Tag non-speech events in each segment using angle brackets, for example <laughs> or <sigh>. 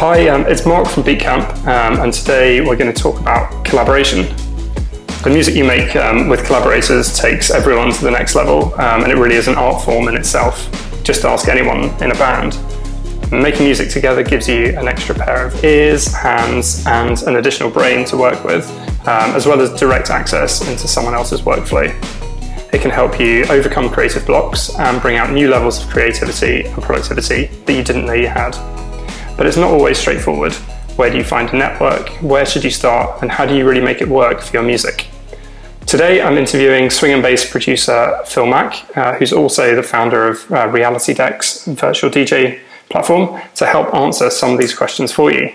Hi, um, it's Mark from Beatcamp, um, and today we're going to talk about collaboration. The music you make um, with collaborators takes everyone to the next level, um, and it really is an art form in itself. Just ask anyone in a band. Making music together gives you an extra pair of ears, hands, and an additional brain to work with, um, as well as direct access into someone else's workflow. It can help you overcome creative blocks and bring out new levels of creativity and productivity that you didn't know you had. But it's not always straightforward. Where do you find a network? Where should you start? And how do you really make it work for your music? Today, I'm interviewing swing and bass producer Phil Mack, uh, who's also the founder of uh, Reality Decks virtual DJ platform to help answer some of these questions for you.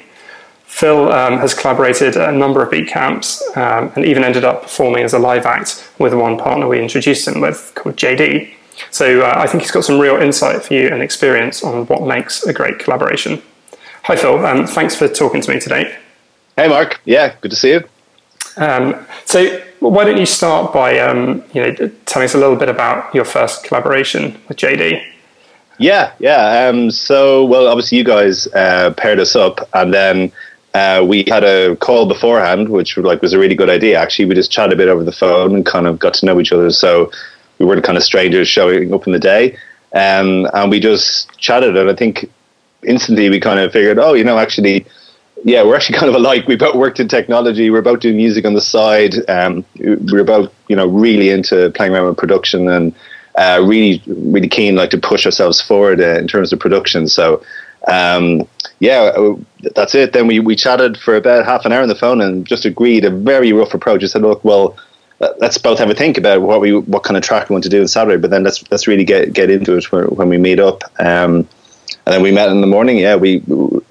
Phil um, has collaborated at a number of beat camps um, and even ended up performing as a live act with one partner we introduced him with called JD. So uh, I think he's got some real insight for you and experience on what makes a great collaboration. Hi, Phil. Um, thanks for talking to me today. Hey, Mark. Yeah, good to see you. Um, so why don't you start by um, you know telling us a little bit about your first collaboration with JD? Yeah, yeah. Um, so, well, obviously, you guys uh, paired us up, and then uh, we had a call beforehand, which like was a really good idea. Actually, we just chatted a bit over the phone and kind of got to know each other. So we weren't kind of strangers showing up in the day, um, and we just chatted. And I think instantly we kind of figured, oh, you know, actually. Yeah, we're actually <laughs> kind of alike. We both worked in technology. We're both doing music on the side. Um, we're both, you know, really into playing around with production and uh, really, really keen like to push ourselves forward uh, in terms of production. So, um, yeah, uh, that's it. Then we, we chatted for about half an hour on the phone and just agreed a very rough approach. I said, look, well, let's both have a think about what we what kind of track we want to do on Saturday, but then let's let's really get get into it when we meet up. Um, and then we met in the morning. Yeah, we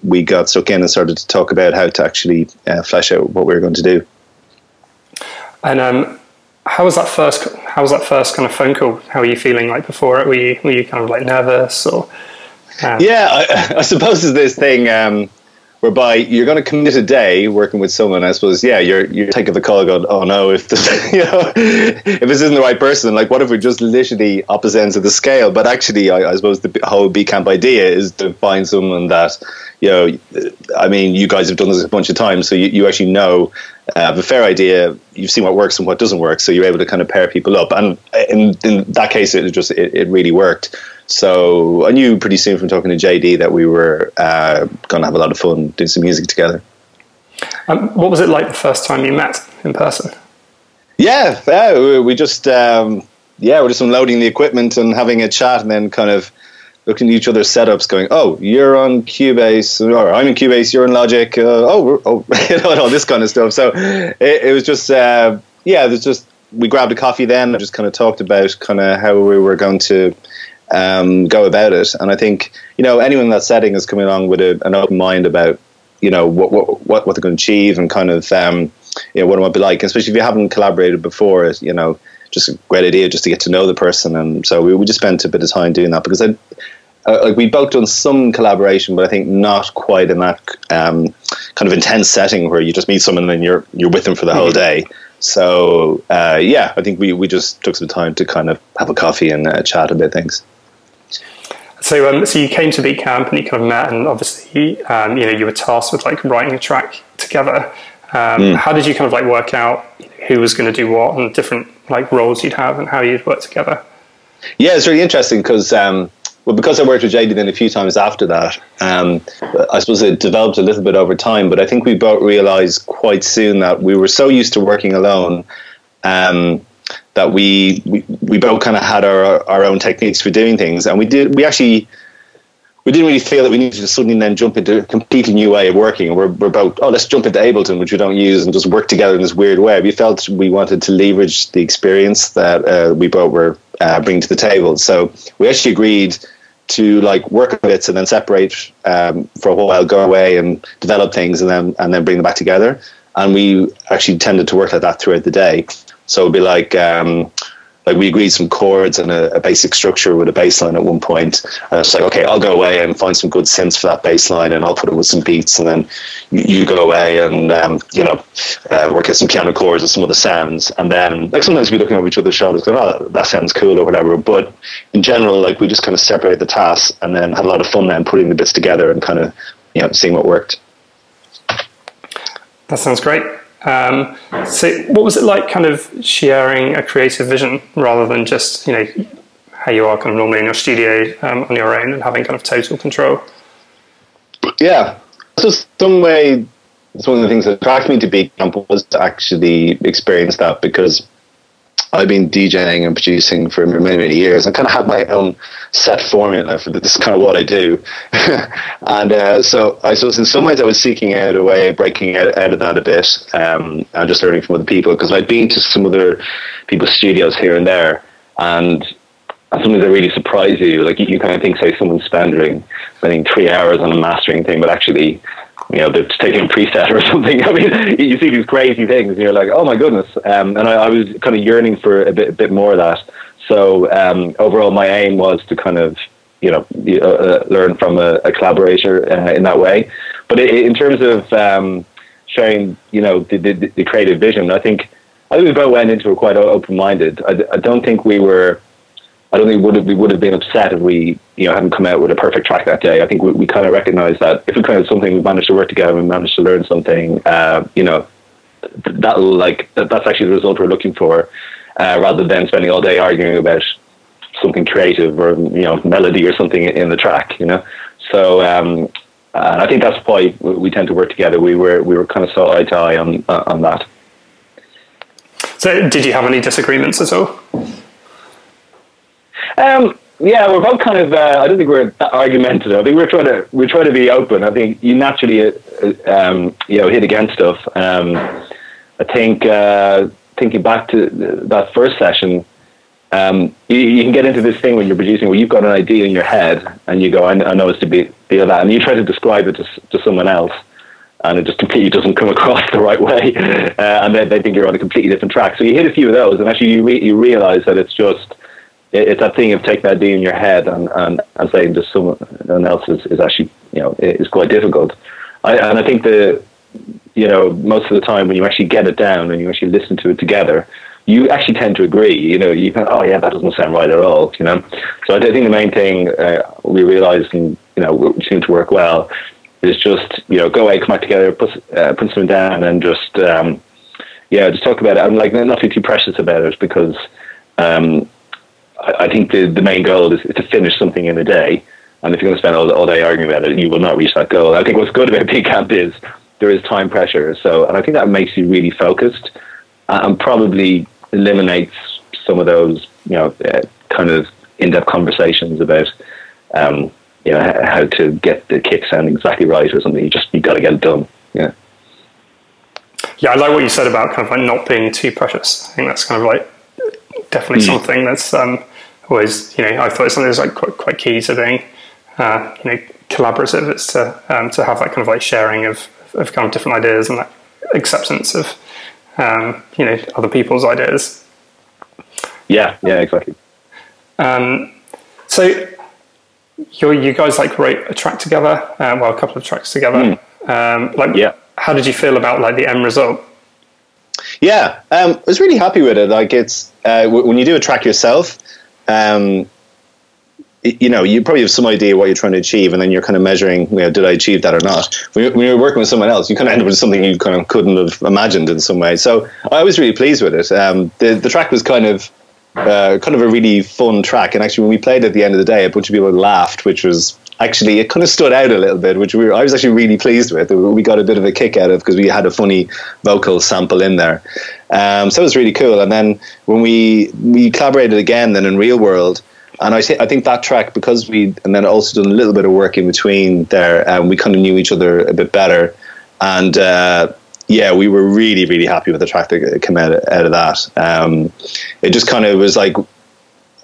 we got stuck in and started to talk about how to actually uh, flesh out what we were going to do. And um, how was that first? How was that first kind of phone call? How were you feeling like before it? Were you were you kind of like nervous or? Um... Yeah, I, <laughs> I, suppose there's this thing um, whereby you're going to commit a day working with someone. I suppose, yeah, you're you're taking the call, going, oh no, if this, <laughs> you know, if this isn't the right person, like what if we're just literally opposite ends of the scale? But actually, I, I suppose the whole Beat Camp idea is to find someone that you know. I mean, you guys have done this a bunch of times, so you, you actually know uh, have a fair idea. You've seen what works and what doesn't work, so you're able to kind of pair people up. And in, in that case, it just it, it really worked. So I knew pretty soon from talking to JD that we were uh, going to have a lot of fun doing some music together. Um, what was it like the first time you met in person? Yeah, yeah we just um, yeah we're just unloading the equipment and having a chat, and then kind of looking at each other's setups, going, "Oh, you're on Cubase, or I'm in Cubase, you're in Logic. Uh, oh, oh, <laughs> you know, all this kind of stuff." So it, it was just uh, yeah, there's just we grabbed a coffee then and just kind of talked about kind of how we were going to um, go about it. And I think you know anyone in that setting is coming along with a, an open mind about you know what what what, what they're going to achieve and kind of um, you know what it might be like, especially if you haven't collaborated before. You know, just a great idea just to get to know the person. And so we, we just spent a bit of time doing that because I. Uh, like we both done some collaboration, but I think not quite in that um, kind of intense setting where you just meet someone and you're you're with them for the whole mm-hmm. day. So uh, yeah, I think we, we just took some time to kind of have a coffee and uh, chat about things. So, um, so you came to Beat Camp and you kind of met, and obviously, um, you know, you were tasked with like writing a track together. Um, mm. How did you kind of like work out who was going to do what and different like roles you'd have and how you'd work together? Yeah, it's really interesting because, um, well, because I worked with JD then a few times after that, um, I suppose it developed a little bit over time. But I think we both realized quite soon that we were so used to working alone. Um, that we, we, we both kind of had our, our own techniques for doing things. And we did, we actually, we didn't really feel that we needed to suddenly then jump into a completely new way of working. We're, we're about, oh, let's jump into Ableton, which we don't use, and just work together in this weird way. We felt we wanted to leverage the experience that uh, we both were uh, bringing to the table. So we actually agreed to like work on bits and then separate um, for a while, go away and develop things, and then and then bring them back together. And we actually tended to work like that throughout the day. So it'd be like um, like we agreed some chords and a, a, basic structure with a bass line at one point. And it's like, okay, I'll go away and find some good synths for that bass line and I'll put it with some beats. And then you, you go away and, um, you know, uh, work at some piano chords and some other sounds. And then, like, sometimes we looking over each other's shoulders going, oh, that sounds cool or whatever. But in general, like, we just kind of separate the tasks and then had a lot of fun then putting the bits together and kind of you know seeing what worked. That sounds great. Um, so, what was it like, kind of sharing a creative vision rather than just you know how you are kind of normally in your studio um, on your own and having kind of total control? Yeah, so some way, it's one of the things that attracted me to Beat Camp was to actually experience that because I've been DJing and producing for many, many years. I kind of have my own set formula for this is kind of what I do. <laughs> and uh, so I suppose in some ways I was seeking out a way of breaking out, out of that a bit um, and just learning from other people because I'd been to some other people's studios here and there and something that really surprise you. Like you, you kind of think, say, someone's spending spending three hours on a mastering thing, but actually you know, they're taking preset or <laughs> something. I mean, you see these crazy things, and you're like, oh my goodness. Um, and I, I, was kind of yearning for a bit, a bit more of that. So um, overall, my aim was to kind of, you know, uh, uh, learn from a, a collaborator uh, in that way. But in terms of um, sharing, you know, the, the, the, creative vision, I think I think we both went into it quite open minded. I, I don't think we were I don't think we would have, we would have been upset if we you know hadn't come out with a perfect track that day. I think we, we kind of recognise that if we kind of something we managed to work together, we managed to learn something. Uh, you know, that like that, that's actually the result we're looking for, uh, rather than spending all day arguing about something creative or you know melody or something in the track. You know, so. Um, and I think that's why we tend to work together. We were we were kind of so eye to eye on on that. So, did you have any disagreements at all? Um, yeah, we're both kind of. Uh, I don't think we're that argumentative. I think we're trying to we're trying to be open. I think you naturally, uh, um, you know, hit against stuff. Um, I think uh, thinking back to that first session, um, you, you, can get into this thing when you're producing where you've got an idea in your head and you go, I, I know it's to be, be that, and you try to describe it to, to someone else, and it just completely doesn't come <laughs> across the right way, uh, and they, they think you're on a completely different track. So you hit a few of those, and actually you re- you realize that it's just it's that thing of taking that idea in your head and, and, and saying to someone else is, is actually, you know, is quite difficult. I, and I think the, you know, most of the time when you actually get it down and you actually listen to it together, you actually tend to agree. You know, you can, oh yeah, that doesn't sound right at all. You know, so I think the main thing uh, we realised, and you know, seemed to work well, is just you know, go away, come back together, put uh, put something down, and just um, yeah, just talk about it. I'm like not be too precious about it because um, I think the, the main goal is, to finish something in a day. And if you're going to spend all, all day arguing about it, you will not reach that goal. I think what's good about <laughs> Beat Camp is there is time pressure. So, and I think that makes you really focused and probably eliminates some of those, you know, uh, kind of in-depth conversations about, um, you know, how to get the kick sound exactly right or something. You just you got to get it done. Yeah. Yeah, I like what you said about kind of like not being too precious. I think that's kind of like definitely mm. something that's um, always, you know, I thought something that's like quite, quite key to being, uh, you know, collaborative. It's to um, to have that kind of like sharing of of kind of different ideas and that acceptance of, um, you know, other people's ideas. Yeah, yeah, exactly. Um, so you you guys like wrote a track together, uh, well, a couple of tracks together. Mm. like, yeah. how did you feel about like the end result? Yeah, um, I was really happy with it. Like it's uh, w- when you do a track yourself, um, you know, you probably have some idea what you're trying to achieve, and then you're kind of measuring, you know, did I achieve that or not? When you're, working with someone else, you kind of end up with something you kind of couldn't have imagined in some way. So I was really pleased with it. Um, the the track was kind of uh, kind of a really fun track, and actually, when we played at the end of the day, a bunch of people laughed, which was actually it kind of stood out a little bit, which we were, I was actually really pleased with. We got a bit of a kick out of because we had a funny vocal sample in there, um, so it was really cool. And then when we we collaborated again, then in Real World. And I, th- I think that track because we and then also done a little bit of work in between there, um, we kind of knew each other a bit better, and uh, yeah, we were really really happy with the track that came out out of that. Um, it just kind of was like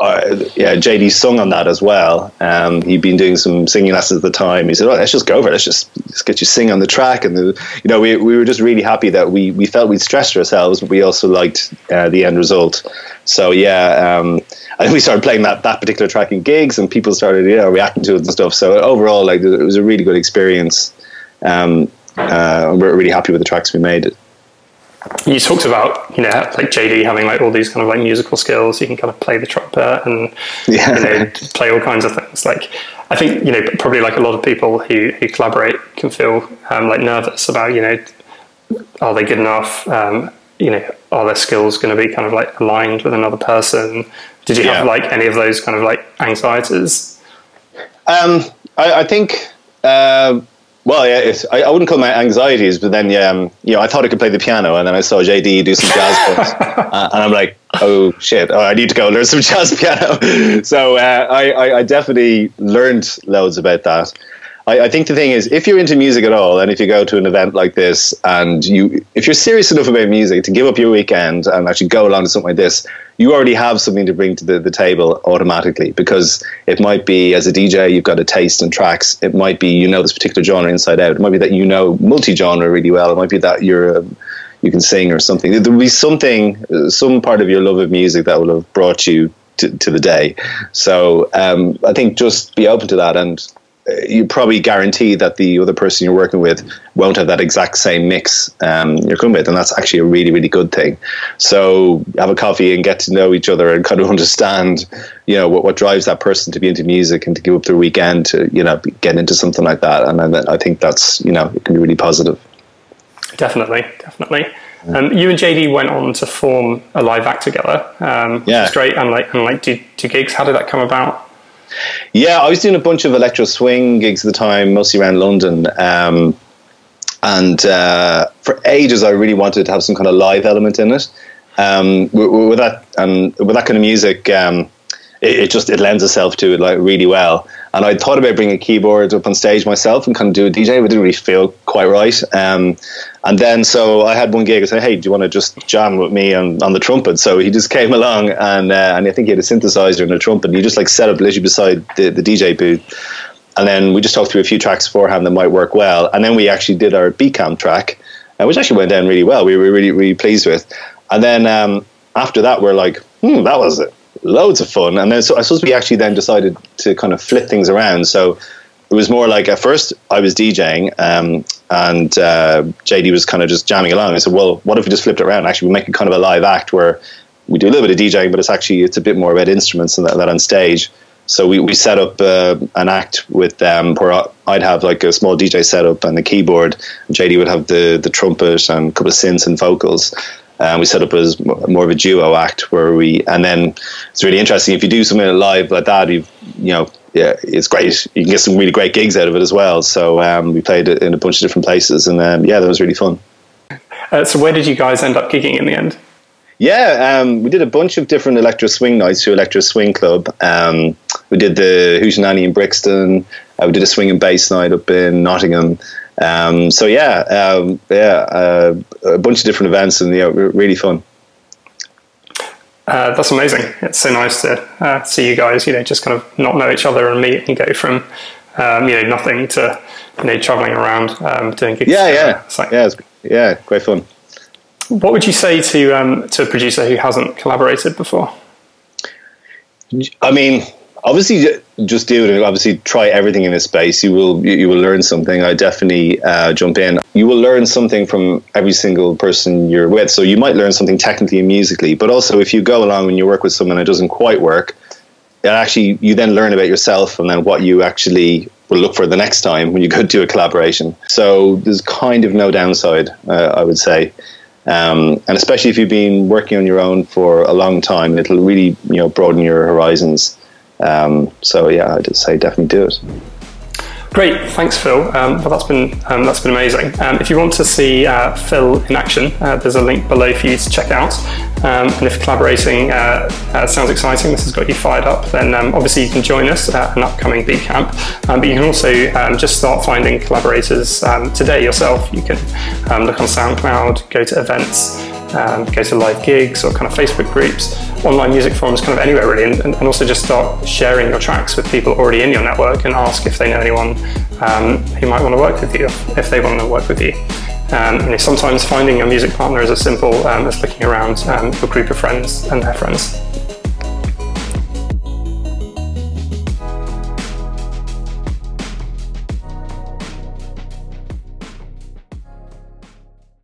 uh, yeah, JD sung on that as well. Um, he'd been doing some singing lessons at the time. He said, "Oh, let's just go over. It. Let's just let's get you sing on the track." And the, you know, we we were just really happy that we we felt we'd stressed ourselves, but we also liked uh, the end result. So yeah, um, and we started playing that that particular track in gigs, and people started you know reacting to it and stuff. So overall, like it was a really good experience. Um, uh, we're really happy with the tracks we made. You talked about you know like JD having like all these kind of like musical skills. You can kind of play the trumpet and yeah. you know play all kinds of things. Like I think you know probably like a lot of people who who collaborate can feel um, like nervous about you know are they good enough? Um, you know, are their skills going to be kind of like aligned with another person? Did you yeah. have like any of those kind of like anxieties? Um, I, I think. Uh, well, yeah, I, I, wouldn't call my anxieties, but then, yeah, um, you know, I thought I could play the piano, and then I saw JD do some jazz <laughs> uh, and I'm like, oh shit, oh, I need to go learn some <laughs> jazz piano. so uh, I, I, I, definitely learned loads about that. I, I, think the thing is, if you're into music at all, and if you go to an event like this, and you, if you're serious enough about music to give up your weekend and actually go along to something like this, you already have something to bring to the, the table automatically. Because it might be as a DJ, you've got a taste in tracks. It might be you know this particular genre inside out. It might be that you know multi-genre really well. It might be that you're um, you can sing or something. There will be something, some part of your love of music that will have brought you to, to the day. So um, I think just be open to that and you probably guarantee that the other person you're working with won't have that exact same mix um, you're coming with, and that's actually a really, really good thing. So have a coffee and get to know each other and <laughs> kind of understand, you know, what, what drives that person to be into music and to give up their weekend to, you know, get into something like that. And I think that's, you know, it can be really positive. Definitely, definitely. Um, you and JD went on to form a live act together. Um, yeah, great. And like, and like, do, do gigs. How did that come about? Yeah, I was doing a bunch of electro swing gigs at the time, mostly around London. Um, and uh, for ages, I really wanted to have some kind of live element in it. Um, with, with, that and with that kind of music, um, it, it, just it lends itself to it like really well. And I thought about bringing a keyboard up on stage myself and kind of do a DJ, but it didn't really feel quite right. Um, and then so I had one gig. I said, "Hey, do you want to just jam with me on, on the trumpet?" So he just <laughs> came along, and uh, and I think he had a synthesizer and a trumpet. And he just like set up literally beside the, the DJ booth. And then we just talked through a few tracks beforehand that might work well. And then we actually did our beat camp track, uh, which actually went down really well. We were really really pleased with. And then um, after that, we're like, "Hmm, that was it." Loads of fun. And then so I suppose we actually then decided to kind of flip things around. So it was more like at first I was DJing um, and uh, JD was kind of just jamming along. I said, well, what if we just flipped it around? Actually, we make it kind of a live act where we do a little bit of DJing, but it's actually it's a bit more about instruments and that, that on stage. So we, we set up uh, an act with them where I'd have like a small DJ setup and a keyboard. And JD would have the the trumpet and a couple of synths and vocals. Um, we set up as more of a duo act where we, and then it's really interesting if you do something live like that. You you know, yeah, it's great. You can get some really great gigs out of it as well. So um, we played it in a bunch of different places, and um, yeah, that was really fun. Uh, so where did you guys end up gigging in the end? Yeah, um, we did a bunch of different electro swing nights through Electro Swing Club. Um, we did the Hootenanny in Brixton. Uh, we did a swing and bass night up in Nottingham. Um, so yeah, um, yeah, uh, a bunch of different events and yeah, really fun. Uh, that's amazing. It's so nice to uh, see you guys, you know, just kind of not know each other and meet and go from, um, you know, nothing to, you know, traveling around um, doing gigs. Yeah, yeah, it's like, yeah, it's, yeah, great fun. What would you say to um, to a producer who hasn't collaborated before? I mean, obviously just do it. And obviously try everything in this space. You will you, will learn something. I definitely uh, jump in. You will learn something from every single person you're with. So you might learn something technically and musically but also if you go along and you work with someone that doesn't quite work it actually you then learn about yourself and then what you actually will look for the next time when you go <laughs> do a collaboration. So there's kind of no downside uh, i would say. Um, and especially if you've been working on your own for a long time it'll really you know broaden your horizons um, so yeah, I'd say definitely do it. Great, thanks, Phil. Um, well, that's been um, that's been amazing. Um, if you want to see uh, Phil in action, uh, there's a link below for you to check out. Um, and if collaborating uh, uh, sounds exciting, this has got you fired up, then um, obviously you can join us at an upcoming Beat Camp. Um, but you can also just start finding collaborators today yourself. You can look on SoundCloud, go to events go to live gigs or kind of Facebook groups, online music forums, kind of anywhere really, and, and also just start sharing your tracks with people already in your network and ask if they know anyone um, who might want to work with you, if they want to work with you. Um, you know, sometimes finding a music partner is as simple um, as looking around um, your group of friends and their friends.